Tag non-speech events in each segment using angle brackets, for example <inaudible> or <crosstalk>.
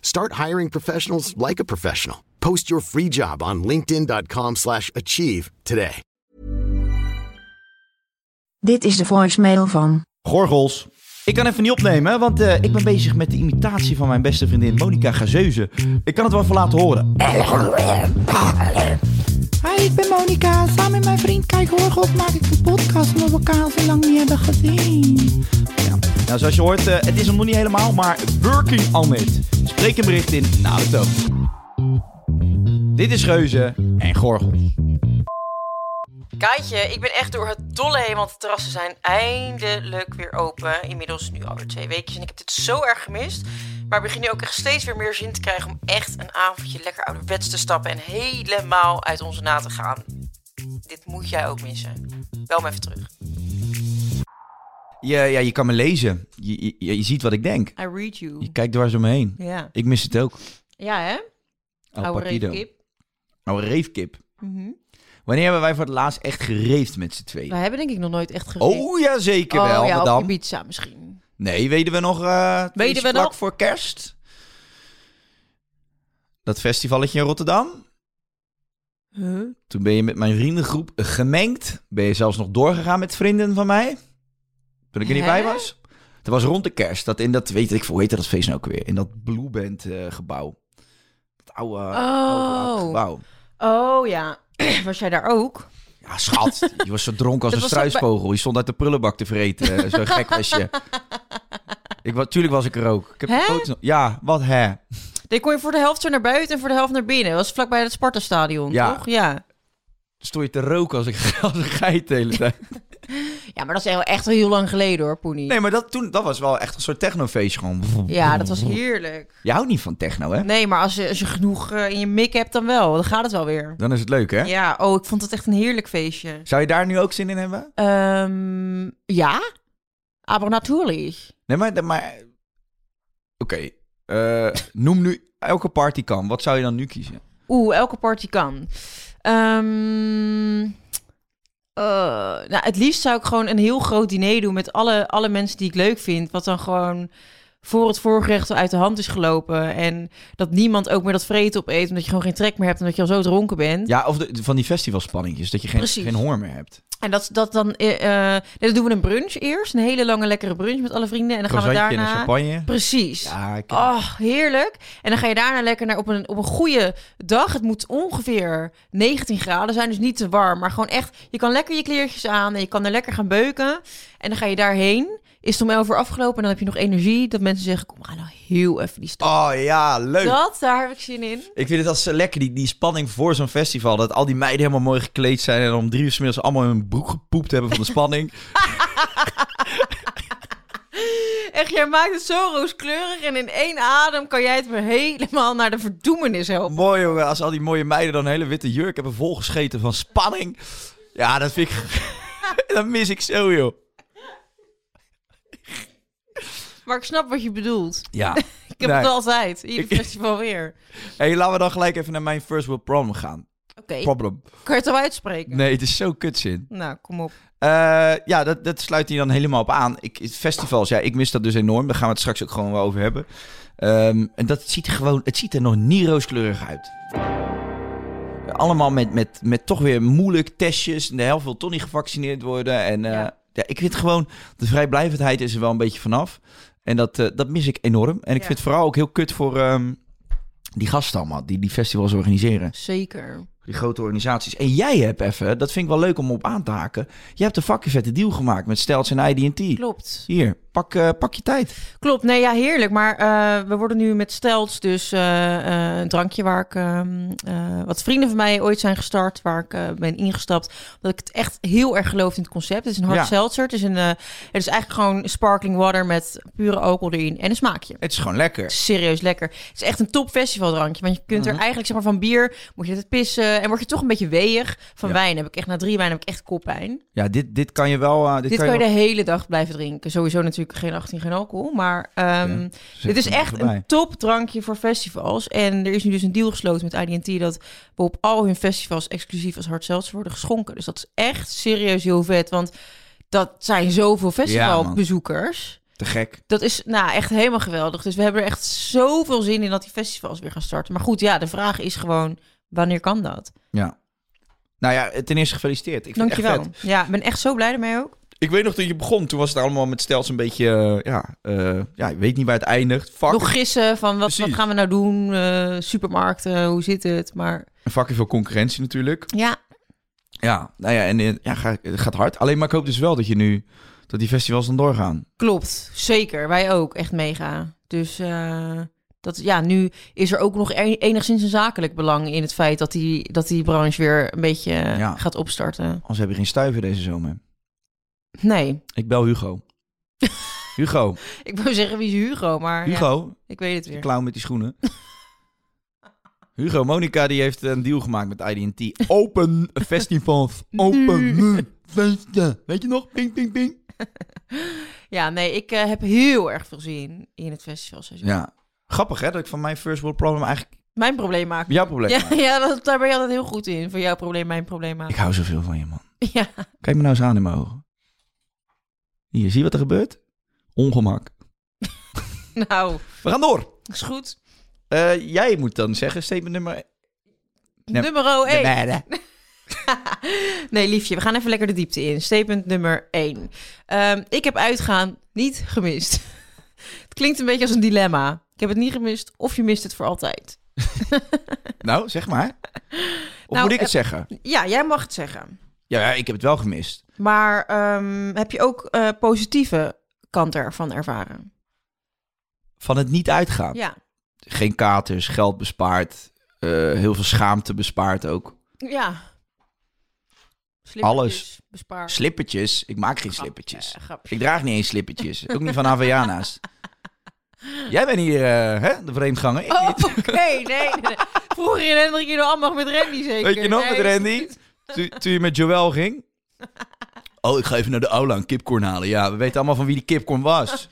Start hiring professionals like a professional. Post your free job on linkedin.com/achieve slash achieve today. Dit is de voicemail van. Gorgels. Ik kan even niet opnemen, want eh, ik ben bezig met de imitatie van mijn beste vriendin Monica Gazeuze. Ik kan het wel even laten horen. Hi, ik ben Monika. Samen met mijn vriend Kijk Horgels maak ik een podcast omdat we elkaar al zo lang niet hebben gezien. Nou, zoals je hoort, eh, het is hem nog niet helemaal, maar working on it. Spreek een bericht in na de toon. Dit is Geuze en Gorgels. Kaatje, ik ben echt door het dolle heen, want de terrassen zijn eindelijk weer open. Inmiddels nu alweer twee weken en ik heb dit zo erg gemist. Maar begin nu ook echt steeds weer meer zin te krijgen om echt een avondje lekker ouderwets te stappen en helemaal uit onze na te gaan. Dit moet jij ook missen. Bel me even terug. Je, ja, je kan me lezen. Je, je, je ziet wat ik denk. I read you. Je kijkt dwars om me heen. Ja. Ik mis het ook. Ja, hè? Oude reefkip. Oude reefkip. Mhm. Wanneer hebben wij voor het laatst echt gereefd met z'n tweeën? We hebben denk ik nog nooit echt gereed. Oh ja, zeker wel. Oh, ja, Madame. op Ibiza misschien. Nee, weten we nog... eh Weten we vlak nog? voor kerst? Dat festivalletje in Rotterdam? Huh? Toen ben je met mijn vriendengroep gemengd. Ben je zelfs nog doorgegaan met vrienden van mij. Toen ik er niet Hè? bij was. Dat was rond de kerst. Dat in dat, weet ik veel, hoe heet dat feest nou ook weer? In dat Blue Band eh, gebouw. Dat oude, oude, oude Oh. gebouw. Oh ja. <clears throat> Was jij daar ook? Ja, schat. <laughs> Je was zo dronken als Dat een was ook bij- struispogel. Je stond uit de prullenbak te vreten. <laughs> zo gek was je. Ik, wa- tuurlijk was ik er ook. Ik heb Hè? foto's nog- Ja, wat hè? Nee, kon je voor de helft zo naar buiten en voor de helft naar binnen. Dat was vlakbij het Sparta-stadion, Ja. toch? Ja. Stond je te roken als, ik, <laughs> als een geit de hele tijd. <laughs> Ja, maar dat is echt heel lang geleden hoor, Poenie. Nee, maar dat, toen, dat was wel echt een soort technofeestje gewoon. Ja, dat was heerlijk. Je houdt niet van techno, hè? Nee, maar als je, als je genoeg eh, in je mik hebt, dan wel. Dan gaat het wel weer. Dan is het leuk, hè? Ja, oh, ik vond het echt een heerlijk feestje. Zou je daar nu ook zin in hebben? Ehm, ja, aber natuurlijk. Nee, maar... maar Oké. eh, noem nu elke party kan. Wat zou je dan nu kiezen? Oeh, elke party kan. Ehm, eh, nou, het liefst zou ik gewoon een heel groot diner doen met alle, alle mensen die ik leuk vind. Wat dan gewoon voor het voorgerecht uit de hand is gelopen. En dat niemand ook meer dat vreten opeet, omdat je gewoon geen trek meer hebt, omdat je al zo dronken bent. Ja, of de, van die festivalspanningetjes. Dat je geen, Precies. geen honger meer hebt. En dat, dat dan, dan doen we een brunch eerst. Een hele lange lekkere brunch met alle vrienden. En dan gaan we en daarna... champagne. Precies. Ja, ik Oh, heerlijk. En dan ga je daarna lekker naar op een, op een goede dag. Het moet ongeveer 19 graden zijn, dus niet te warm. Maar gewoon echt, je kan lekker je kleertjes aan en je kan er lekker gaan beuken. En dan ga je daarheen. Is het om 11 uur afgelopen en dan heb je nog energie. Dat mensen zeggen, kom, gaan nou heel even die stad. Oh ja, leuk. Dat, daar heb ik zin in. Ik vind het als zo lekker, die, die spanning voor zo'n festival. Dat al die meiden helemaal mooi gekleed zijn. En om drie uur 's middags allemaal in hun broek gepoept hebben van de spanning. <laughs> Echt, jij maakt het zo rooskleurig. En in één adem kan jij het weer helemaal naar de verdoemenis helpen. Mooi jongen, als al die mooie meiden dan een hele witte jurk hebben volgescheten van spanning. Ja, dat vind ik... <laughs> dat mis ik zo, joh. Maar ik snap wat je bedoelt. Ja. <laughs> Ik heb Nee. het altijd. Ieder festival weer. hey, laten we dan gelijk even naar mijn first world problem gaan. Oké, Problem. kan je het al uitspreken? Nee, het is zo kutzin. Nou, kom op. Eh, ja, dat, dat sluit hij dan helemaal op aan. Ik, festivals, ja, ik mis dat dus enorm. Daar gaan we het straks ook gewoon wel over hebben. Ehm, en dat ziet er gewoon, het ziet er nog niet rooskleurig uit. Allemaal met, met, met toch weer moeilijk testjes. En de helft wil toch niet gevaccineerd worden. En eh, Ja. ja. ik vind gewoon, de vrijblijvendheid is er wel een beetje vanaf. En dat, eh, dat mis ik enorm. En ik Ja. vind het vooral ook heel kut voor ehm, die gasten allemaal, die die festivals organiseren. Zeker. Die grote organisaties. En jij hebt even, dat vind ik wel leuk om op aan te haken. Je hebt een fucking vette deal gemaakt met Stelts en ID&T. Klopt. Hier, pak, eh, pak je tijd. Klopt, nee, ja, heerlijk. Maar eh, we worden nu met Stelts, dus eh, een drankje waar ik, ehm, eh, wat vrienden van mij ooit zijn gestart, waar ik ben ingestapt, dat ik het echt heel erg geloof in het concept. Het is een hard Ja. seltzer. Het is, een, het is eigenlijk gewoon sparkling water met pure alcohol erin en een smaakje. Het is gewoon lekker. Serieus lekker. Het is echt een top festivaldrankje. Want je kunt Mhm. er eigenlijk, zeg maar, van bier moet je het pissen en word je toch een beetje weeig. Van Ja. wijn heb ik echt, na drie wijn heb ik echt koppijn. Ja, dit, dit kan je wel... eh, dit, Dit kan je wel- de hele dag blijven drinken. Sowieso natuurlijk geen 18, geen alcohol. Maar ehm, Ja, dit is echt een topdrankje voor festivals. En er is nu dus een deal gesloten met IDT dat we op al hun festivals exclusief als hard seltzer worden geschonken. Dus dat is echt serieus heel vet. Want dat zijn zoveel festivalbezoekers. Te gek. dat is nou echt helemaal geweldig. Dus we hebben er echt zoveel zin in dat die festivals weer gaan starten. Maar goed, ja, de vraag is gewoon, wanneer kan dat? Ja. Nou ja, ten eerste gefeliciteerd. Ik vind het echt Dankjewel. vet. Ja, ik ben echt zo blij ermee ook. Ik weet nog dat je begon. Toen was het allemaal met stels een beetje... eh, ja, eh, ja, ik weet niet waar het eindigt. Fuck. Nog gissen van wat, wat gaan we nou doen? Eh, supermarkten, hoe zit het? Maar Fucking veel concurrentie natuurlijk. ja, Ja, nou ja, en ja, ga- het gaat hard. Alleen maar ik hoop dus wel dat je nu... Dat die festivals dan doorgaan. klopt. Zeker. Wij ook. Echt mega. Dus dat, ja, nu is er ook nog e- enigszins een zakelijk belang in het feit dat die, dat die branche weer een beetje eh, Ja. gaat opstarten. Anders heb je geen stuiver deze zomer. Nee. Ik bel Hugo. <laughs> Hugo. Ik wou zeggen wie is Hugo, maar ja, Hugo. ik weet het De weer. clown met die schoenen. <laughs> Hugo, Monica die heeft een deal gemaakt met ID&T. Open festivals. Open feesten. Weet je nog? Ping, ping, ping. <laughs> Ja, nee, ik eh, heb heel erg veel zin in het festivalseizoen. Ja. Grappig hè, dat ik van mijn first world problem eigenlijk Mijn probleem maken. jouw probleem Ja, maak. <laughs> ja dat, daar ben je altijd heel goed in. Voor jouw probleem, mijn probleem maken. Ik hou zoveel van je man. <laughs> Ja, Kijk me nou eens aan in mijn ogen. Hier, zie je wat er gebeurt? Ongemak. <laughs> nou, We gaan door. is goed. Eh, jij moet dan zeggen, statement nummer... Nee. Nummer 1. Nee, nee. Nee, liefje, we gaan even lekker de diepte in. Statement nummer 1. ik heb uitgaan niet gemist. Het klinkt een beetje als een dilemma. Ik heb het niet gemist of je mist het voor altijd. <laughs> Nou, zeg maar. Of Nou, moet ik het eh, zeggen? Ja, jij mag het zeggen. Ja, ja, ik heb het wel gemist. Maar ehm, heb je ook eh, positieve kanten ervan ervaren? Van het niet uitgaan. Ja. Geen katers, geld bespaard. eh, heel veel schaamte bespaard ook. Ja. Alles. Slippertjes. Ik maak geen slippertjes. Eh, grapje. Ik draag niet eens slippertjes. ook niet van Havaiana's. <laughs> Jij bent hier eh, hè, de vreemdganger. Ik Oh, niet. oké. Nee, nee, nee. Vroeger in Hendrik in de Ambacht met Randy zeker. Weet je nog met Nee. Randy? Toen, toen je met Joël ging? Oh, ik ga even naar de aula een kipcorn halen. Ja, we weten allemaal van wie die kipcorn was.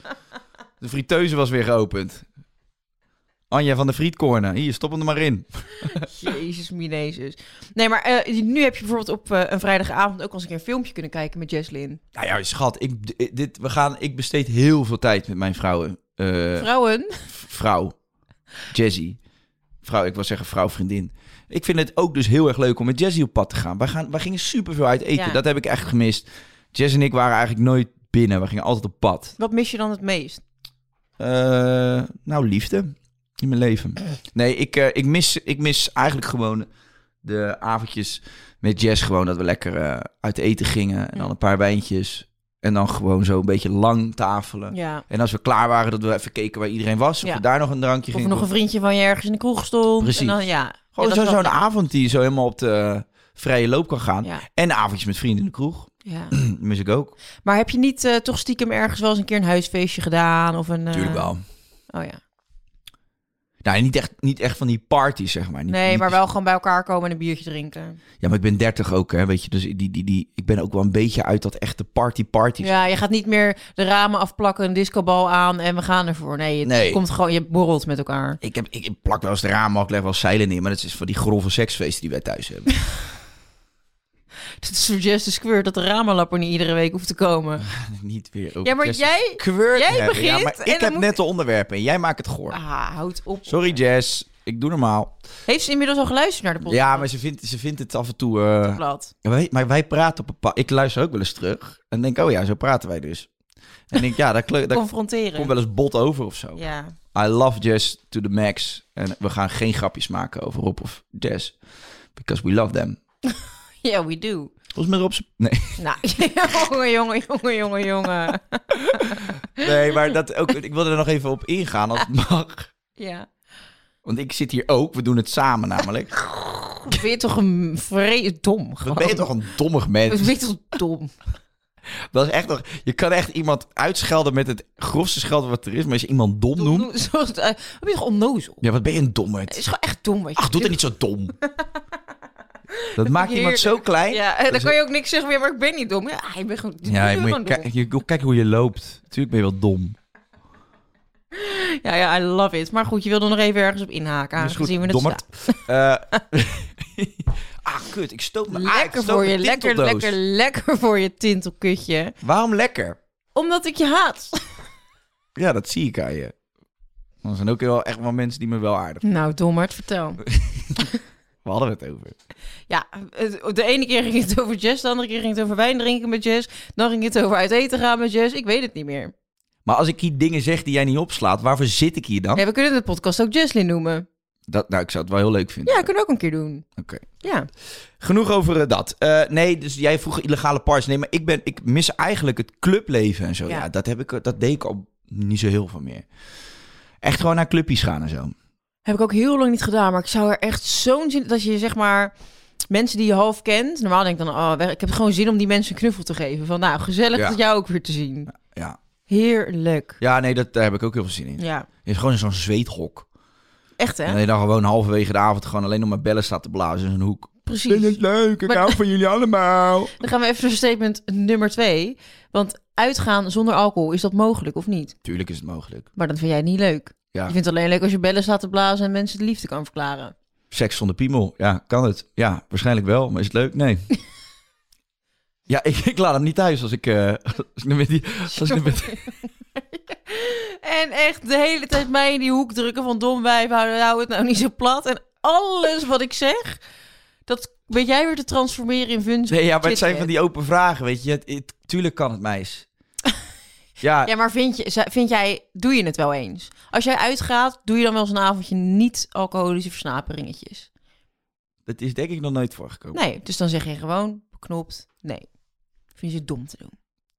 De friteuse was weer geopend. Anja van de frietcornen. Hier, stop hem er maar in. <laughs> Jezus, minezus. Nee, maar eh, nu heb je bijvoorbeeld op eh, een vrijdagavond ook al eens een keer een filmpje kunnen kijken met Jesslyn. Nou ja, schat, ik, dit, we gaan, ik besteed heel veel tijd met mijn vrouwen. eh, Vrouwen. vrouw. Jazzy. Vrouw, ik wil zeggen vrouw, vriendin. Ik vind het ook dus heel erg leuk om met Jazzy op pad te gaan. Wij, gaan, wij gingen super veel uit eten. Ja. Dat heb ik echt gemist. Jazz en ik waren eigenlijk nooit binnen. We gingen altijd op pad. Wat mis je dan het meest? Eh, nou, liefde in mijn leven. Nee, ik, eh, ik, mis, ik mis eigenlijk gewoon de avondjes met Jess. Gewoon dat we lekker eh, uit eten gingen. En dan een paar wijntjes. En dan gewoon zo een beetje lang tafelen. Ja. En als we klaar waren, dat we even keken waar iedereen was. Of Ja. we daar nog een drankje Of gingen. nog een vriendje van je ergens in de kroeg stond. Precies. En dan, ja. Gewoon zo- zo'n avond die zo helemaal op de vrije loop kan gaan. Ja. En avondjes met vrienden in de kroeg. ja. <clears throat> Mis ik ook. Maar heb je niet eh, toch stiekem ergens wel eens een keer een huisfeestje gedaan? Of een, eh, Tuurlijk wel. Oh ja. Nou, niet echt, niet echt van die parties, zeg maar. Niet, Nee, niet- maar wel gewoon bij elkaar komen en een biertje drinken. Ja, maar ik ben 30 ook, hè, weet je. Dus die, die, die, ik ben ook wel een beetje uit dat echte party-parties. Ja, je gaat niet meer de ramen afplakken, een discobal aan en we gaan ervoor. Nee, het Nee. komt gewoon, je borrelt met elkaar. Ik, heb, ik, ik plak wel eens de ramen, ik leg wel zeilen in. Maar dat is voor die grove seksfeesten die wij thuis hebben. <laughs> <laughs> Het is voor Jess de Squirt dat de ramenlapper niet iedere week hoeft te komen. <laughs> niet weer Ja, maar jij- jij hebben. Ja, begint maar ik heb moet- net de onderwerpen en jij maakt het goor. Ah, houd op. Sorry Jess, ik doe normaal. Heeft ze inmiddels al geluisterd naar de podcast? Ja, maar ze vindt, ze vindt het af en toe... eh, Plat. wij, maar wij praten op een pa- Ik luister ook wel eens terug. En denk, oh ja, zo praten wij dus. En denk, ja, dat, dat Confronteren. komt wel eens bot over of zo. Ja. I love Jess to the max. En we gaan geen grapjes maken over Rob of Jess. Because we love them. <laughs> Yeah, we do. Volgens mij erop... z'n- Nee. Nou, <laughs> jongen, jongen, jongen, jongen, jongen. <laughs> nee, maar dat ook, ik wilde er nog even op ingaan als het mag. Ja. Want ik zit hier ook. We doen het samen namelijk. Ben je toch een vrede dom? Wat ben je toch een dommig mens. ben je toch dom? Dat is echt nog... Je kan echt iemand uitschelden met het grofste schelden wat er is. Maar als je iemand dom noemt... Zoals, uh, wat ben je toch onnozel? Ja, wat ben je een Het dommerd. is gewoon echt dom. Ach, doe het niet zo dom. Dat maakt iemand zo klein. Ja, en dan kan je ook niks zeggen meer, maar ik ben niet dom. Ja, je bent gewoon, Ja, je moet dom. kijk, je, kijk hoe je loopt. Tuurlijk ben je wel dom. Ja, ja, I love it. Maar goed, je wilde nog even ergens op inhaken, aangezien we het staan. Eh, <laughs> ah, kut. Ik stoot me ik Lekker voor je, lekker, lekker, lekker voor je tintelkutje. Waarom lekker? Omdat ik je haat. <laughs> Ja, dat zie ik aan je. Er zijn ook wel echt wel mensen die me wel aardig Nou, dommerd, vertel. <laughs> We hadden het over. Ja, de ene keer ging het over jazz, de andere keer ging het over wijn drinken met jazz. Dan ging het over uit eten gaan met jazz. Ik weet het niet meer. Maar als ik hier dingen zeg die jij niet opslaat, waarvoor zit ik hier dan? Ja, we kunnen de podcast ook Jazzlin noemen. Dat, nou, ik zou het wel heel leuk vinden. Ja, kunnen we ook een keer doen. Oké. Ja. Genoeg over eh, dat. Eh, nee, dus jij vroeg illegale parts. Nee, maar ik, ben, ik mis eigenlijk het clubleven en zo. Ja, Ja. dat, heb ik, dat deed ik al niet zo heel veel meer. Echt gewoon naar clubjes gaan en zo. Heb ik ook heel lang niet gedaan, maar ik zou er echt zo'n zin... Dat je zeg maar mensen die je half kent... Normaal denk ik dan, oh, ik heb gewoon zin om die mensen een knuffel te geven. Van nou, gezellig Ja. dat jou ook weer te zien. Ja, Heerlijk. ja nee, dat, daar heb ik ook heel veel zin in. Ja, Het is gewoon zo'n zweethok. echt hè? En je dan gewoon halverwege de avond gewoon alleen nog maar bellen staat te blazen in een hoek. Precies. Vind het leuk, ik Maar- hou van jullie allemaal. <laughs> Dan gaan we even naar statement nummer twee. Want uitgaan zonder alcohol, is dat mogelijk of niet? Tuurlijk is het mogelijk. Maar dat vind jij niet leuk. Ja, Je vindt het alleen leuk als je bellen staat te blazen en mensen de liefde kan verklaren. seks zonder piemel. Ja, kan het? Ja, waarschijnlijk wel. Maar is het leuk? Nee. <laughs> ja, ik, ik laat hem niet thuis als ik... eh <laughs> als ik met die, als ik met, <laughs> En echt de hele tijd mij in die hoek drukken van dom wijf, hou, hou het nou niet zo plat. En alles wat ik zeg, dat weet jij weer te transformeren in fun. Nee, ja, maar het zijn van die open vragen, weet je. Het, het- tuurlijk kan het, meis. Ja, Ja, maar vind, je, vind jij, doe je het wel eens? Als jij uitgaat, doe je dan wel eens een avondje niet alcoholische versnaperingetjes? dat is denk ik nog nooit voorgekomen. Nee, dus dan zeg je gewoon, beknopt, nee. Vind je het dom te doen?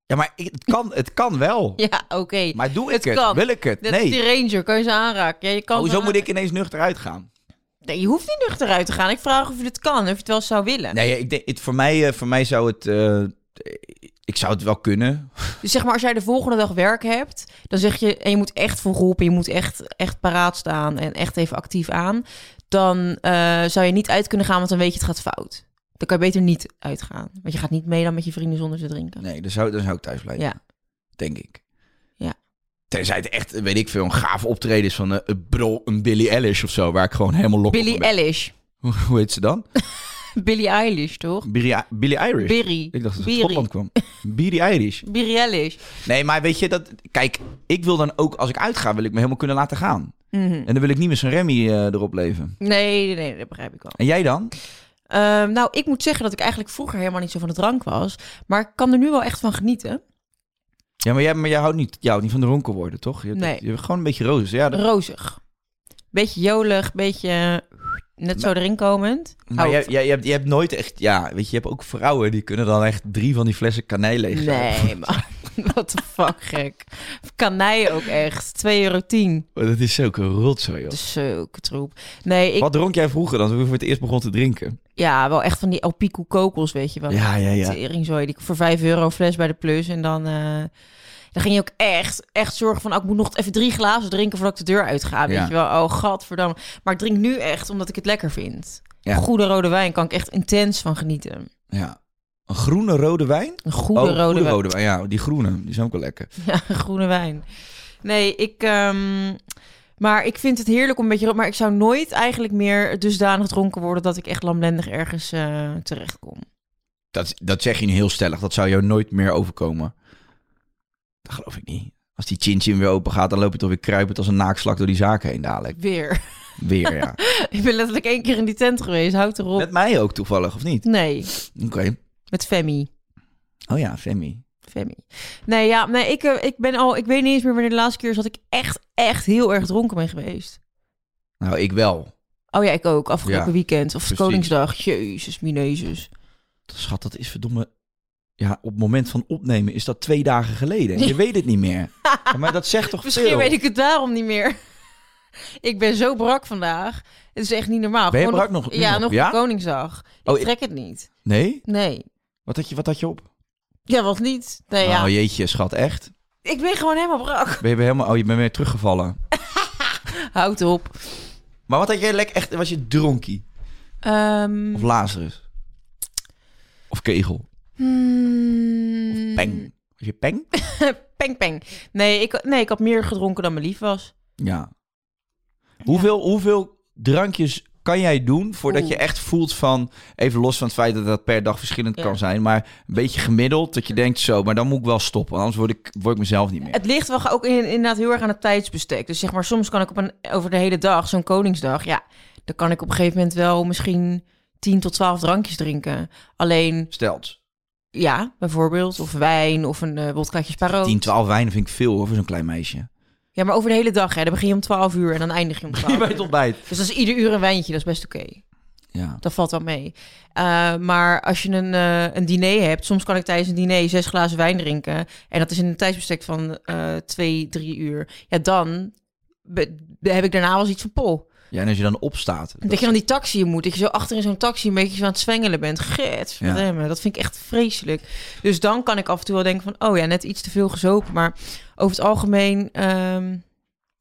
Ja, maar ik- het kan, het kan wel. <laughs> Ja, oké. Maar doe ik Het het? Wil ik het? Net als die Nee. ranger, kan je ze aanraken? Ja, je kan Oh, ze zo moet ik ineens nuchter uitgaan. Nee, je hoeft niet nuchter uit te gaan. Ik vraag of je het kan, of je het wel zou willen. Nee, ik denk, het, voor, mij, eh, voor mij zou het... eh, ik zou het wel kunnen. Dus zeg maar, als jij de volgende dag werk hebt, dan zeg je, en je moet echt voor roepen, je moet echt, echt paraat staan en echt even actief aan, dan eh, zou je niet uit kunnen gaan, want dan weet je het gaat fout. Dan kan je beter niet uitgaan. Want je gaat niet mee dan met je vrienden zonder te drinken. Nee, dan zou, dan zou ik thuis blijven. Ja. Denk ik. Ja. Tenzij het echt, weet ik veel, een gaaf optreden is van eh, een, bro, een Billie Eilish of zo, waar ik gewoon helemaal lok ben. Eilish. Hoe, hoe heet ze dan? <laughs> <laughs> Billie Eilish, toch? Billie, Billie Irish. Ik dacht dat het uit. Schotland kwam. Billie Irish. <laughs> Billie Eilish. Nee, maar weet je, dat, kijk, ik wil dan ook, als ik uitga, wil ik me helemaal kunnen laten gaan. Mhm. En dan wil ik niet met zo'n Remy eh, erop leven. Nee, nee, nee, dat begrijp ik wel. En jij dan? Ehm, nou, ik moet zeggen dat ik eigenlijk vroeger helemaal niet zo van de drank was. Maar ik kan er nu wel echt van genieten. Ja, maar jij, maar jij houdt niet, jij houdt niet van dronken worden, toch? Je, Nee. je gewoon een beetje roos. Ja, dat- Rozig. Beetje jolig, beetje net zo erin komend. maar jij, jij, je, hebt, je hebt nooit echt... Ja, weet je, je hebt ook vrouwen die kunnen dan echt drie van die flessen kanij leeg. Nee, man. <laughs> <laughs> What the fuck, gek. Kanij ook echt. 2,10 euro. Oh, Dat is zulke rotzooi, joh. Dat is zulke troep. Nee, ik, Wat dronk jij vroeger dan, toen je voor het eerst begon te drinken? ja, wel echt van die El Pico kokos, weet je wel. Ja, ja, ja. Teringzooi, die voor 5 euro fles bij de plus. En dan, eh, dan ging je ook echt, echt zorgen van... oh, ik moet nog even drie glazen drinken voordat ik de deur uitga. Weet Ja. je wel, oh gadverdamme. Maar ik drink nu echt omdat ik het lekker vind. Ja. Goede rode wijn kan ik echt intens van genieten. Ja. Een groene rode wijn? Een goede oh, rode goede wijn. rode wijn. Ja, die groene, die zijn ook wel lekker. <laughs> Ja, groene wijn. Nee, ik... ehm, maar ik vind het heerlijk om een beetje... Maar ik zou nooit eigenlijk meer dusdanig dronken worden... dat ik echt lamlendig ergens eh terecht kom. Dat, dat zeg je niet heel stellig. Dat zou jou nooit meer overkomen. Dat geloof ik niet. Als die chin chin weer open gaat, dan loop je toch weer kruipend als een naakslak door die zaken heen dadelijk. Weer. Weer, ja. <laughs> ik ben letterlijk één keer in die tent geweest. Houd erop. Met mij ook toevallig, of niet? Nee, Oké. Met Femi. Oh ja, Femi. Femi. Nee, ja, nee, ik, eh, ik ben al... Ik weet niet eens meer wanneer de laatste keer is... dat ik echt, echt heel erg dronken ben geweest. Nou, ik wel. Oh ja, ik ook. Afgelopen Ja, weekend. Of precies. Koningsdag. Jezus, minezus. Schat, dat is verdomme... Ja, op het moment van opnemen is dat twee dagen geleden. En je weet het niet meer. <laughs> Ja, maar dat zegt toch Misschien veel? weet ik het daarom niet meer. <laughs> ik ben zo brak vandaag. Het is echt niet normaal. Ben je Gewoon brak nog- Ja, nog? nog Ja? Koningsdag. Ik Oh, ik- trek het niet. Nee? Nee. Wat had je, wat had je op? Ja, wat niet? Nee, ja. Oh jeetje, schat, echt? Ik ben gewoon helemaal brak. Ben je weer helemaal... Oh, je bent weer teruggevallen. <laughs> Houd op. Maar wat had jij lekker echt... Was je dronkie? Ehm, Of Lazarus? Of Kegel? hmm, Peng? Was je peng? <laughs> peng, peng. Nee ik, nee, ik had meer gedronken dan me lief was. Ja. Hoeveel, hoeveel drankjes kan jij doen voordat Oeh. je echt voelt van... Even los van het feit dat dat per dag verschillend Ja. kan zijn... maar een beetje gemiddeld dat je denkt zo... maar dan moet ik wel stoppen, anders word ik, word ik mezelf niet meer. Het ligt wel ook in, inderdaad heel erg aan het tijdsbestek. Dus zeg maar, soms kan ik op een, over de hele dag, zo'n Koningsdag, ja, dan kan ik op een gegeven moment wel misschien 10 tot 12 drankjes drinken. Alleen, Stelt. ja, bijvoorbeeld, of wijn of een uh, wodkaatje Sparrow. 10, 12 wijnen vind ik veel hoor, voor zo'n klein meisje. Ja, maar over de hele dag, hè. Dan begin je om 12 uur en dan eindig je om 12 Bij het uur. ontbijt. Dus dat is ieder uur een wijntje, dat is best oké. Ja. Dat valt wel mee. Uh, maar als je een, uh, een diner hebt, soms kan ik tijdens een diner zes glazen wijn drinken. En dat is in een tijdsbestek van uh, twee, drie uur. Ja, dan heb ik daarna wel eens iets van pol. Ja, en als je dan opstaat. Dat, je dan die taxi moet. Dat je zo achter in zo'n taxi een beetje zo aan het zwengelen bent. Get, Ja. dat vind ik echt vreselijk. Dus dan kan ik af en toe wel denken van... oh ja, net iets te veel gezopen. Maar over het algemeen... Um,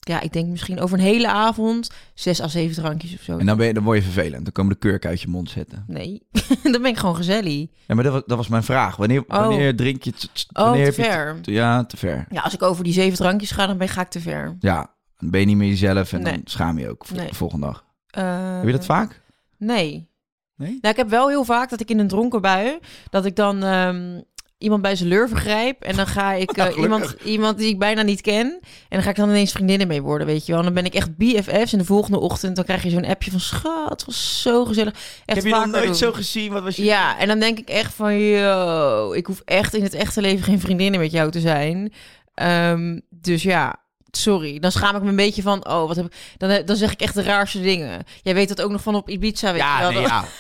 ja, ik denk misschien over een hele avond... zes à zeven drankjes of zo. En dan, ben je, dan word je vervelend. Dan komen de kurk uit je mond zetten. Nee, <laughs> dan ben ik gewoon gezellig. Ja, maar dat was, dat was mijn vraag. Wanneer, Oh. wanneer drink je... Oh, wanneer te heb je t- ver. ja, te ver. Ja, als ik over die zeven drankjes ga, dan ben, ga ik te ver. Ja, dan ben je niet meer jezelf en Nee. dan schaam je ook voor Nee. de volgende dag. Uh, Heb je dat vaak? Nee. Nee? Nou, ik heb wel heel vaak dat ik in een dronken bui... dat ik dan ehm, iemand bij zijn leur vergrijp... en dan ga <laughs> ik eh, iemand, iemand die ik bijna niet ken... en dan ga ik dan ineens vriendinnen mee worden, weet je wel. En dan ben ik echt BFF's en de volgende ochtend... dan krijg je zo'n appje van... schat, het was zo gezellig. Echt heb je vaker nooit doen. zo gezien? Wat was je... Ja, en dan denk ik echt van... yo, ik hoef echt in het echte leven geen vriendinnen met jou te zijn. Ehm, dus ja... Sorry, dan schaam ik me een beetje van, oh, wat heb ik... Dan, dan zeg ik echt de raarste dingen. Jij weet dat ook nog van op Ibiza, weet je Ja, wel. nee, ja. <laughs>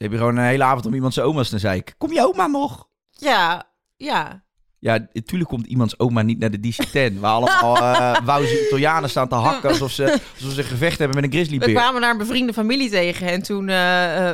Dan heb je gewoon een hele avond om iemand zijn oma's te zeiken. Kom je oma nog? Ja, ja. Ja, natuurlijk komt iemands oma niet naar de DC-10. Waar allemaal uh, wauze Italianen staan te hakken alsof ze, <laughs> alsof ze gevecht hebben met een We grizzlybeer. kwamen daar een bevriende familie tegen. En toen eh,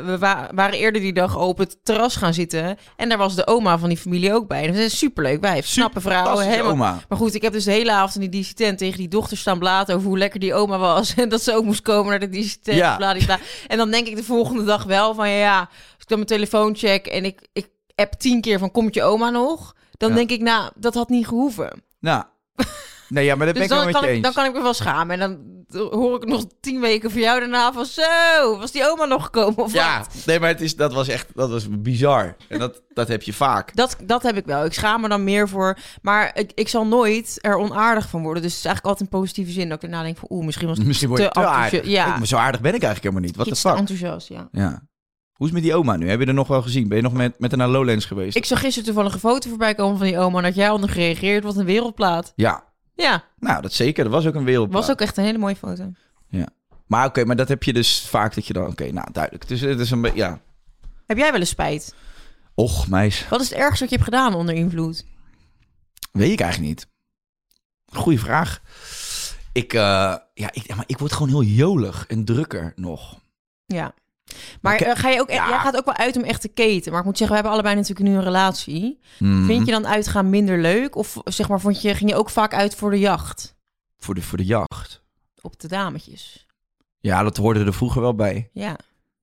we wa- waren eerder die dag op het terras gaan zitten. En daar was de oma van die familie ook bij. En dat is een superleuk wijf. Snappe vrouw. Helemaal. oma. Maar goed, ik heb dus de hele avond in die DC-tent tegen die dochter staan blaten over hoe lekker die oma was. <laughs> En dat ze ook moest komen naar de DC-tent. Ja. bladibla. En dan denk ik de volgende dag wel van ja, ja, als ik dan mijn telefoon check en ik, ik app tien keer van komt je oma nog? Dan Ja. denk ik, nou, dat had niet gehoeven. Nou, nee, ja, maar dat <laughs> Dus ben ik wel dan met kan, je ik, eens. dan kan ik me wel schamen. En dan hoor ik nog tien weken voor jou daarna van... Zo, was die oma nog gekomen of ja, wat? nee, maar het is, dat was echt dat was bizar. En dat, dat heb je vaak. Dat, dat heb ik wel. Ik schaam me dan meer voor... Maar ik, ik zal nooit er onaardig van worden. Dus het is eigenlijk altijd in positieve zin. Dat ik erna denk van... Oeh, misschien was het Misschien word je te aardig. Ja, Ik- maar zo aardig ben ik eigenlijk helemaal niet. Wat de fuck? enthousiast, ja. Ja. Hoe is het met die oma nu? Heb je er nog wel gezien? Ben je nog met, met haar naar Lowlands geweest? Ik zag gisteren toevallig een foto voorbij komen van die oma... en dat jij nog gereageerd. Wat een wereldplaat. Ja. Ja, Nou, dat zeker. Dat was ook een wereldplaat. was ook echt een hele mooie foto. Maar oké, maar dat heb je dus vaak dat je dan... Oké, nou, duidelijk. Dus het is een beetje... Ja. Heb jij wel eens spijt? Och, meis. Wat is het ergste wat je hebt gedaan onder invloed? Weet ik eigenlijk niet. Goeie vraag. Ik, eh, ja, ik, ja, maar ik word gewoon heel jolig en drukker nog. Ja. Maar eh, ga je ook, ja. jij gaat ook wel uit om echt te keten. Maar ik moet zeggen, we hebben allebei natuurlijk nu een relatie. Mhm. Vind je dan uitgaan minder leuk? Of zeg maar, vond je, ging je ook vaak uit voor de jacht? Voor de, voor de jacht. Op de dametjes. Ja, dat hoorde er vroeger wel bij. Ja.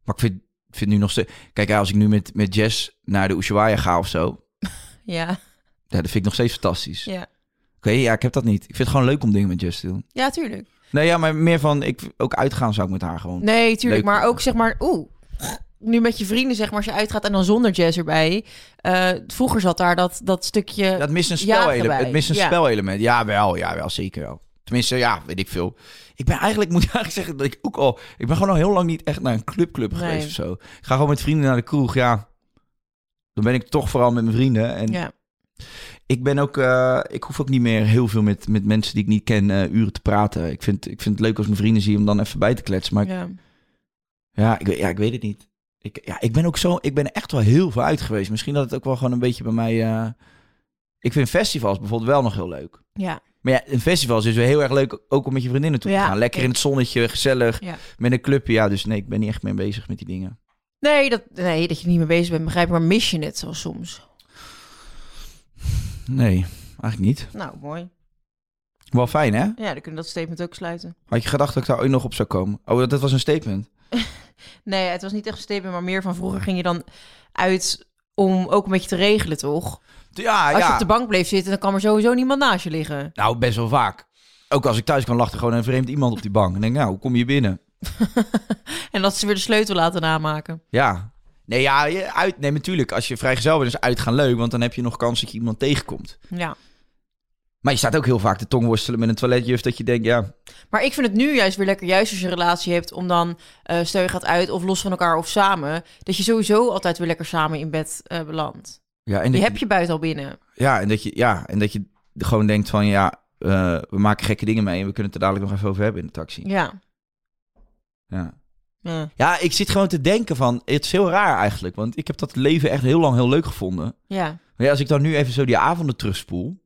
Maar ik vind, vind nu nog steeds... Kijk, als ik nu met, met Jess naar de Ushuaia ga of zo... <laughs> Ja. Ja, dat vind ik nog steeds fantastisch. Ja. Oké, ja, ik heb dat niet. Ik vind het gewoon leuk om dingen met Jess te doen. Ja, tuurlijk. Nee, ja, maar meer van... Ik, ook uitgaan zou ik met haar gewoon... Nee, tuurlijk. Leuk. Maar ook zeg maar, oeh. Nu met je vrienden, zeg maar, als je uitgaat en dan zonder jazz erbij. Eh, vroeger zat daar dat, dat stukje. Dat mist een spelelement. Het mist een Ja. spelelement. Ja, wel. Ja, wel. Zeker wel. Tenminste, ja, weet ik veel. Ik ben eigenlijk, <laughs> moet ik eigenlijk zeggen, dat ik ook al... Ik ben gewoon al heel lang niet echt naar een clubclub geweest of zo. Ik ga gewoon met vrienden naar de kroeg, ja. Dan ben ik toch vooral met mijn vrienden. En Ja. Ik ben ook... eh, ik hoef ook niet meer heel veel met, met mensen die ik niet ken eh, uren te praten. Ik vind, ik vind het leuk als mijn vrienden zie om dan even bij te kletsen. Maar ik, ja. Ja, ik, weet- ja, ik weet het niet. Ik, ja, ik ben ook zo, ik ben echt wel heel veel uit geweest. Misschien dat het ook wel gewoon een beetje bij mij. eh, ik vind festivals bijvoorbeeld wel nog heel leuk. Ja. Maar ja, een festival is dus weer heel erg leuk ook om met je vriendinnen toe te Ja. gaan. Lekker in het zonnetje, gezellig, Ja. met een clubje. Ja, dus nee, ik ben niet echt mee bezig met die dingen. Nee dat, nee, dat je niet mee bezig bent, begrijp ik. Maar mis je het zo soms? Nee, eigenlijk niet. Nou, mooi. Wel fijn, hè? Ja, dan kunnen we dat statement ook sluiten. Had je gedacht dat ik daar ooit nog op zou komen? Oh, dat, dat was een statement. <laughs> Nee, het was niet echt een statement, maar meer van vroeger ging je dan uit om ook een beetje te regelen, toch? Ja, Als je ja. op de bank bleef zitten, dan kan er sowieso niemand naast je liggen. Nou, best wel vaak. Ook als ik thuis kan, lag er gewoon een vreemd iemand op die bank. En denk, nou, hoe kom je binnen? <laughs> En dat ze weer de sleutel laten namaken. Ja. Nee, ja, je uit, nee, natuurlijk. Als je vrijgezel bent, is uitgaan leuk. Want dan heb je nog kans dat je iemand tegenkomt. Ja. Maar je staat ook heel vaak te tongworstelen met een toiletjuf. Dat je denkt, ja, Maar ik vind het nu juist weer lekker, juist als je een relatie hebt, om dan, eh stel je gaat uit of los van elkaar of samen, dat je sowieso altijd weer lekker samen in bed eh, belandt. ja, en Die heb je buiten al binnen. Ja, en dat je, ja, en dat je gewoon denkt van, ja, eh, we maken gekke dingen mee. En we kunnen het er dadelijk nog even over hebben in de taxi. Ja. Ja. Ja. ja, ik zit gewoon te denken van, het is heel raar eigenlijk. Want ik heb dat leven echt heel lang heel leuk gevonden. Ja. Maar ja, als ik dan nu even zo die avonden terugspoel.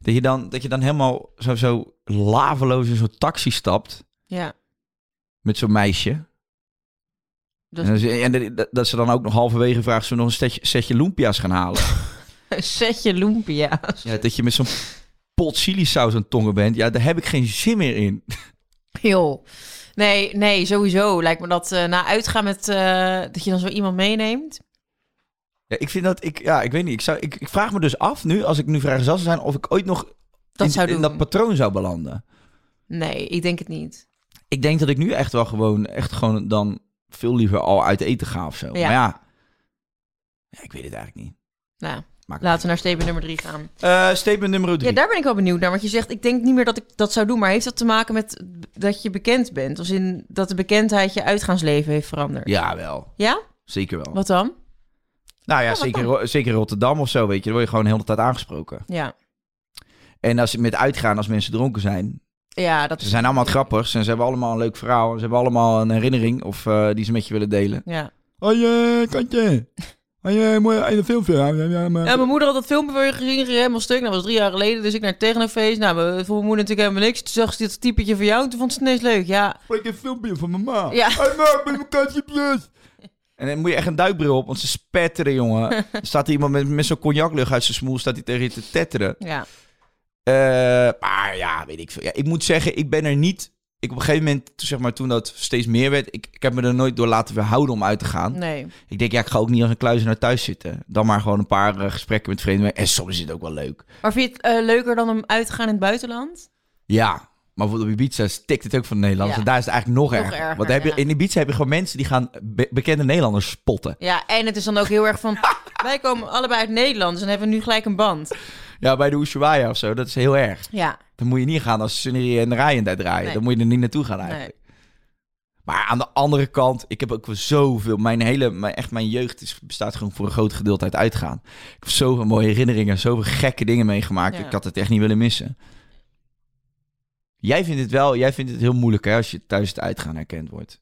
Dat je dan, dat je dan helemaal zo, zo laveloos in zo'n taxi stapt. Ja. Met zo'n meisje. Dus En, ze- en dat, dat ze dan ook nog halverwege vraagt... We nog een setje, setje lumpia's gaan halen? <laughs> een setje lumpia's. ja, dat je met zo'n pot chili-saus aan het tongen bent. Ja, daar heb ik geen zin meer in. Joh. Nee, nee, sowieso. Lijkt me dat eh, na uitgaan met eh, dat je dan zo iemand meeneemt. Ja, ik vind dat... Ik, ja, ik weet niet. Ik, zou, ik, ik vraag me dus af nu, als ik nu vrijgezel zou zijn... of ik ooit nog Dat in, zou in dat patroon zou belanden. Nee, ik denk het niet. Ik denk dat ik nu echt wel gewoon... echt gewoon dan veel liever al uit eten ga of zo. Ja. Maar ja... ja, ik weet het eigenlijk niet. Nou, Maakt laten we naar statement nummer drie gaan. Eh, statement nummer drie. Ja, daar ben ik wel benieuwd naar. Want je zegt, ik denk niet meer dat ik dat zou doen. Maar heeft dat te maken met dat je bekend bent? Als in dat de bekendheid je uitgaansleven heeft veranderd? Ja, wel. Ja? Zeker wel. Wat dan? Nou ja, zeker, dan? Zeker Rotterdam of zo, weet je. Dan word je gewoon de hele tijd aangesproken. Ja. En als met uitgaan, als mensen dronken zijn. Ja, dat Ze zijn allemaal grappig. En ze hebben allemaal een leuk verhaal. Ze hebben allemaal een herinnering of eh, die ze met je willen delen. Ja. Hoi, eh, Katje. Hoi, eh, mooi een filmpje. Ja, ja, maar- Ja, mijn moeder had dat filmpje van je gezien, ging helemaal stuk. Dat was drie jaar geleden, dus ik naar het technofeest. Nou, we- voor mijn moeder natuurlijk helemaal niks. Toen zag ze dit typetje van jou en toen vond ze het ineens leuk. Ja, Spreek een filmpje van mama. Ja. Hoi, ma, ik ben mijn Katje Plus. En dan moet je echt een duikbril op, want ze spetteren, jongen. <laughs> Er staat er iemand met, met zo'n cognaclucht uit zijn smoel, staat hij tegen je te tetteren. ja. Eh, maar ja, weet ik veel. Ja, ik moet zeggen, ik ben er niet... Ik op een gegeven moment, toen, zeg maar, toen dat steeds meer werd... Ik, ik heb me er nooit door laten weerhouden om uit te gaan. Nee. Ik denk, ja, ik ga ook niet als een kluizenaar thuis zitten. Dan maar gewoon een paar eh, gesprekken met vreemden. En soms is het ook wel leuk. Maar vind je het eh, leuker dan om uit te gaan in het buitenland? Ja, maar bijvoorbeeld op Ibiza stikt het ook van de Nederlanders. Ja. En daar is het eigenlijk nog, Nog erger. erger, Want heb je, ja. in Ibiza heb je gewoon mensen die gaan be- bekende Nederlanders spotten. Ja, en het is dan ook heel erg van... <laughs> wij komen allebei uit Nederland, dus dan hebben we nu gelijk een band. Ja, bij de Ushuaia of zo, dat is heel erg. Ja, Dan moet je niet gaan als Sunnery en Ryan daar draaien. Nee. Dan moet je er niet naartoe gaan eigenlijk. Maar aan de andere kant, ik heb ook zoveel... Mijn hele, mijn, echt mijn jeugd is, bestaat gewoon voor een groot gedeelte uit uitgaan. Ik heb zoveel mooie herinneringen, zoveel gekke dingen meegemaakt. Ja. Ik had het echt niet willen missen. Jij vindt het wel, jij vindt het heel moeilijk hè, als je thuis het uitgaan herkend wordt.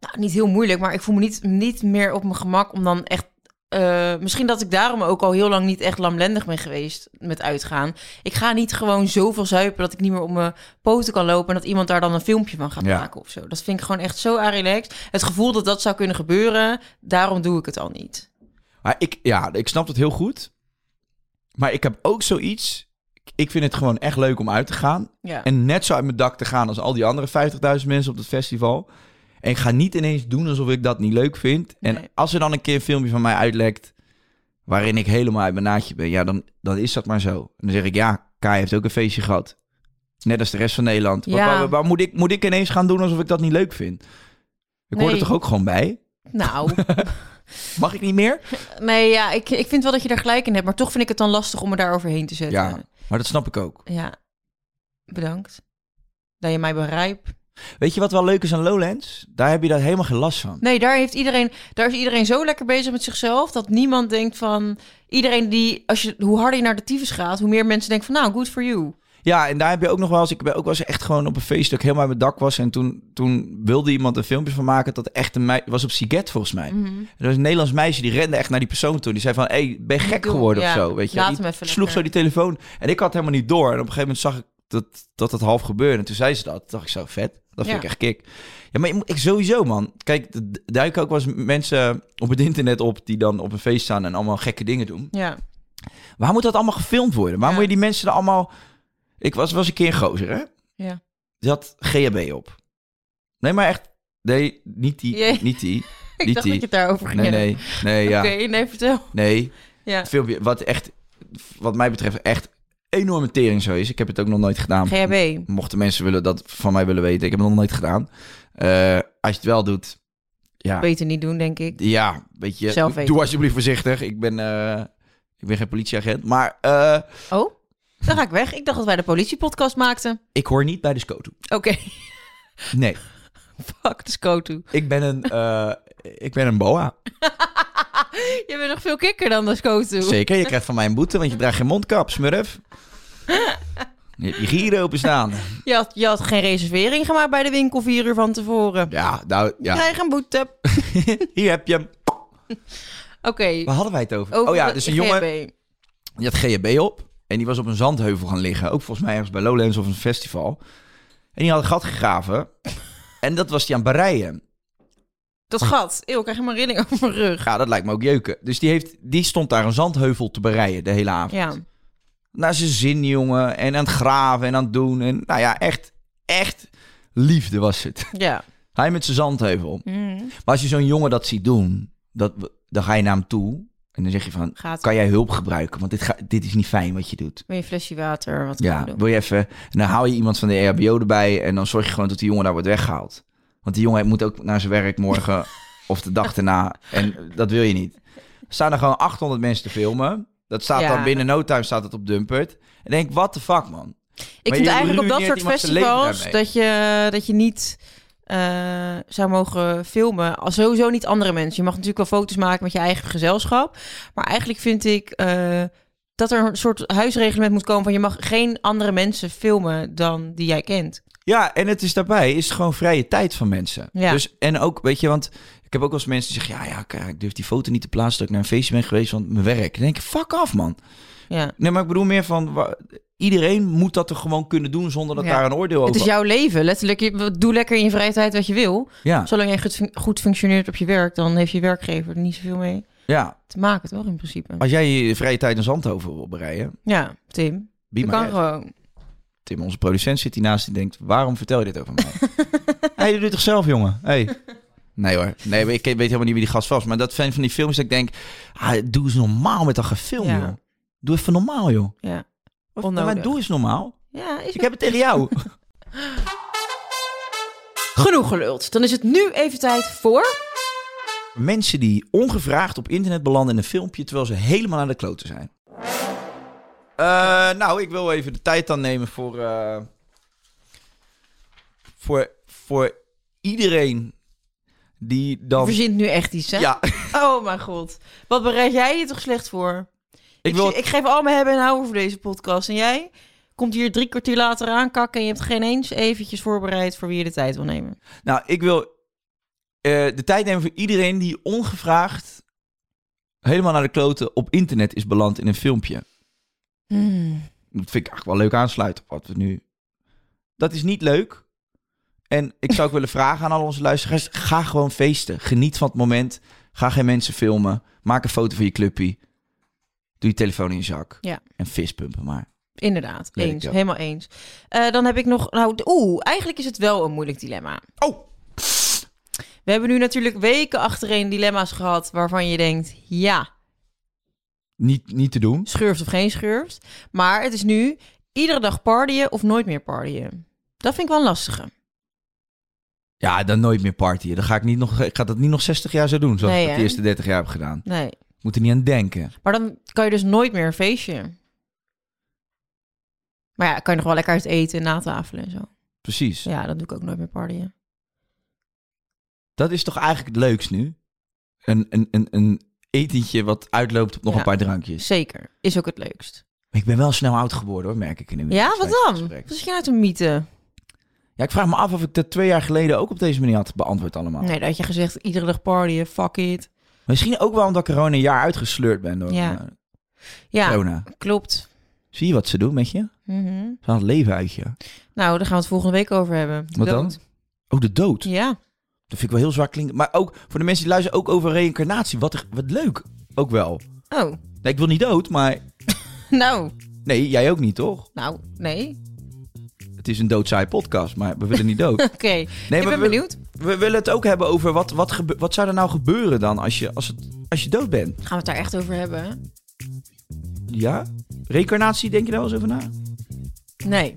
nou, niet heel moeilijk, maar ik voel me niet, niet meer op mijn gemak om dan echt... eh, misschien dat ik daarom ook al heel lang niet echt lamlendig ben geweest met uitgaan. Ik ga niet gewoon zoveel zuipen dat ik niet meer op mijn poten kan lopen... en dat iemand daar dan een filmpje van gaat Ja. maken of zo. Dat vind ik gewoon echt zo relaxed. Het gevoel dat dat zou kunnen gebeuren, daarom doe ik het al niet. Maar ik, ja, ik snap het heel goed. Maar ik heb ook zoiets. Ik vind het gewoon echt leuk om uit te gaan. Ja. En net zo uit mijn dak te gaan als al die andere 50.000 mensen op het festival. En ik ga niet ineens doen alsof ik dat niet leuk vind. En Nee. als er dan een keer een filmpje van mij uitlekt... waarin ik helemaal uit mijn naadje ben... ja, dan, dan is dat maar zo. En dan zeg ik, ja, Kai heeft ook een feestje gehad. Net als de rest van Nederland. Waar, Ja. waar, waar moet, ik, moet ik ineens gaan doen alsof ik dat niet leuk vind? Ik hoor er toch ook gewoon bij? Nou, <laughs> Mag ik niet meer? nee, ja, ik, ik vind wel dat je daar gelijk in hebt... maar toch vind ik het dan lastig om me daar overheen te zetten. Ja, maar dat snap ik ook. Ja, bedankt. Dat je mij begrijpt. Weet je wat wel leuk is aan Lowlands? Daar heb je daar helemaal geen last van. Nee, daar, heeft iedereen, daar is iedereen zo lekker bezig met zichzelf... dat niemand denkt van... Iedereen die, als je, hoe harder je naar de tyfus gaat... hoe meer mensen denken van, nou, good for you. Ja, en daar heb je ook nog wel eens... Ik ben ook wel eens echt gewoon op een feest dat ik helemaal mijn dak was. En toen, toen wilde iemand een filmpje van maken dat echt een meisje... was op Siget volgens mij. Mhm. Er was een Nederlands meisje die rende echt naar die persoon toe. Die zei van, hey, ben je gek geworden ja, of zo? Weet je? laat Die hem even sloeg zo die telefoon. En ik had helemaal niet door. En op een gegeven moment zag ik dat dat, het half gebeurde. En toen zei ze dat. Toen dacht ik zo, vet. Dat vind Ja. ik echt kick. Ja, maar ik sowieso, man. Kijk, duiken ook wel eens mensen op het internet op... die dan op een feest staan en allemaal gekke dingen doen. Ja. Waar moet dat allemaal gefilmd worden? Waar Ja. moet je die mensen er allemaal... Ik was, was een keer een gozer, hè? Ja. Die had GHB op. Nee, maar echt... Nee, niet die. Jee. Niet die. <laughs> Ik Niet dacht die. dat je het daarover ging Nee, nee. Nee, ja. Oké, nee, vertel. Nee. Ja. Het filmpje wat echt... Wat mij betreft echt enorme tering zo is. Ik heb het ook nog nooit gedaan. GHB. Mochten mensen willen dat van mij willen weten. Ik heb het nog nooit gedaan. Eh, als je het wel doet... Ja, Beter niet doen, denk ik. ja weet je... Zelf weten. Doe alsjeblieft voorzichtig. Ik ben... eh, ik ben geen politieagent. Maar eh, Oh, dan ga ik weg. Ik dacht dat wij de politiepodcast maakten. ik hoor niet bij de SCOTO. Oké, Nee. <laughs> fuck de SCOTO. Ik ben een, ik ben een boa. <laughs> <laughs> Je bent nog veel kikker dan de SCOTO. Zeker, je krijgt van mij een boete, want je draagt geen mondkap, smurf. Je je gieren openstaan. Je had, je had geen reservering gemaakt bij de winkel vier uur van tevoren. Ja, nou, Je ja. krijgt een boete. <laughs> Hier heb je hem. <laughs> Oké. Waar hadden wij het over? Over oh ja, dus een jongen, die had GHB op. En die was op een zandheuvel gaan liggen. Ook volgens mij ergens bij Lowlands of een festival. En die had een gat gegraven. En dat was die aan het bereiden. Dat gat. Eeuw, ik krijg helemaal rilling over mijn rug. Ja, dat lijkt me ook jeuken. Dus die, heeft, die stond daar een zandheuvel te bereiden de hele avond. Ja. naar zijn zin, jongen. En aan het graven en aan het doen. En nou ja, echt, echt liefde was het. Ja. Hij met zijn zandheuvel. Mhm. Maar als je zo'n jongen dat ziet doen, dat, dan ga je naar hem toe. En dan zeg je van, Gaat. kan jij hulp gebruiken? Want dit, ga, dit is niet fijn wat je doet. Wil je een flesje water? Wat Ja, wil je even... En dan haal je iemand van de EHBO erbij. En dan zorg je gewoon dat die jongen daar wordt weggehaald. Want die jongen moet ook naar zijn werk morgen <laughs> of de dag erna. En dat wil je niet. Er staan er gewoon 800 mensen te filmen. Dat staat Ja. dan binnen no time staat het op Dumpert. En denk, what the fuck, man? Ik Maar vind eigenlijk op dat soort festivals dat je, dat je niet eh, zou mogen filmen. Al Sowieso niet andere mensen. Je mag natuurlijk wel foto's maken met je eigen gezelschap. Maar eigenlijk vind ik eh, dat er een soort huisreglement moet komen van je mag geen andere mensen filmen dan die jij kent. Ja, en het is daarbij, is het gewoon vrije tijd van mensen. Ja. Dus, en ook, weet je, want ik heb ook wel eens mensen die zeggen... Ja, ja, kijk, ik durf die foto niet te plaatsen dat ik naar een feestje ben geweest van mijn werk. Dan denk ik, fuck af, man. Ja. Nee, maar ik bedoel meer van... Iedereen moet dat er gewoon kunnen doen zonder dat Ja. daar een oordeel over... Het is jouw leven. Letterlijk, je, doe lekker in je vrije tijd wat je wil. Ja, Zolang jij goed, fun- goed functioneert op je werk, dan heeft je werkgever er niet zoveel mee ja. te maken, toch? In principe. Als jij je vrije tijd een zandhoven wil bereiden... Ja, Tim. Maar kan gewoon. Tim, onze producent, zit hiernaast die denkt... Waarom vertel je dit over mij? <laughs> hey, doe dit toch zelf, jongen? Hey. <laughs> Nee hoor. Nee, ik weet helemaal niet wie die gast was. Maar dat zijn van die films dat ik denk... Ah, doe eens normaal met dat gefilm, Ja. joh. Doe even normaal, joh. Ja. Onnodig. maar doe eens normaal. Ja, is Ik heb het tegen jou. <laughs> Genoeg geluld. Dan is het nu even tijd voor... Mensen die ongevraagd op internet belanden in een filmpje... terwijl ze helemaal aan de kloten zijn. Eh, nou, ik wil even de tijd dan nemen voor... eh, voor, voor iedereen die Je dan... verzint nu echt iets, hè? Ja, <laughs> Oh mijn god. Wat bereid jij je toch slecht voor? ik Ik, wil... ik geef al mijn hebben en houden voor deze podcast. En jij komt hier drie kwartier later aankakken... en je hebt geen eens eventjes voorbereid voor wie je de tijd wil nemen. Nou, ik wil eh, de tijd nemen voor iedereen die ongevraagd helemaal naar de kloten op internet is beland in een filmpje. Hmm. Dat vind ik eigenlijk wel leuk aansluiten op wat we nu... Dat is niet leuk. En ik zou ook willen vragen aan al onze luisteraars, ga gewoon feesten. Geniet van het moment. Ga geen mensen filmen. Maak een foto van je clubpie. Doe je telefoon in je zak. Ja. En vispumpen maar. Inderdaad, eens. Helemaal eens. Eh, dan heb ik nog... Nou, oeh, eigenlijk is het wel een moeilijk dilemma. Oh! We hebben nu natuurlijk weken achtereen dilemma's gehad... waarvan je denkt, ja, Niet, niet te doen. schurft of geen schurft. Maar het is nu iedere dag partyen of nooit meer partyen. Dat vind ik wel een lastige. Ja, dan nooit meer partyen. Dan ga ik, niet nog, ik ga dat niet nog 60 jaar zo doen, zoals Nee, ik de eerste 30 jaar heb gedaan. Nee. Moet er niet aan denken. Maar dan kan je dus nooit meer een feestje. Maar ja, kan je nog wel lekker uit eten en natafelen en zo. Precies. Ja, dat doe ik ook nooit meer partyen. Dat is toch eigenlijk het leukst nu? Een, een, een, een etentje wat uitloopt op nog Ja. een paar drankjes. Zeker. Is ook het leukst. Ik ben wel snel oud geworden hoor, merk ik in een Ja, wat dan? Wat is je uit een mythe? Ja, ik vraag me af of ik dat twee jaar geleden ook op deze manier had beantwoord allemaal. Nee, dat had je gezegd, iedere dag partyen, fuck it. Misschien ook wel omdat ik gewoon een jaar uitgesleurd ben door Ja. Ja, corona. klopt. Zie je wat ze doen met je? Mhm. Ze gaan het leven uit je. Nou, daar gaan we het volgende week over hebben. Wat dan? Dood. Oh, de dood. Ja. Dat vind ik wel heel zwaar klinken. Maar ook voor de mensen die luisteren, ook over reïncarnatie. Wat, wat leuk. Ook wel. Oh, Nee, ik wil niet dood, maar... <laughs> nou, Nee, jij ook niet, toch? nou, nee. Het is een doodzaai podcast, maar we willen niet dood. <laughs> Oké, Nee, ik ben we, benieuwd. we willen het ook hebben over wat, wat, gebe- wat zou er nou gebeuren dan als je, als, het, als je dood bent. Gaan we het daar echt over hebben? Ja? Reïncarnatie, denk je daar wel eens over na? Nee.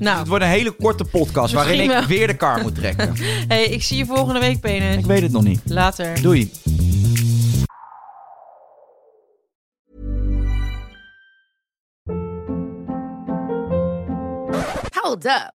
Nou, Het wordt een hele korte podcast waarin ik weer de kar moet trekken. <laughs> hey, ik zie je volgende week, Penis. ik weet het nog niet. Later. Doei. Hold up.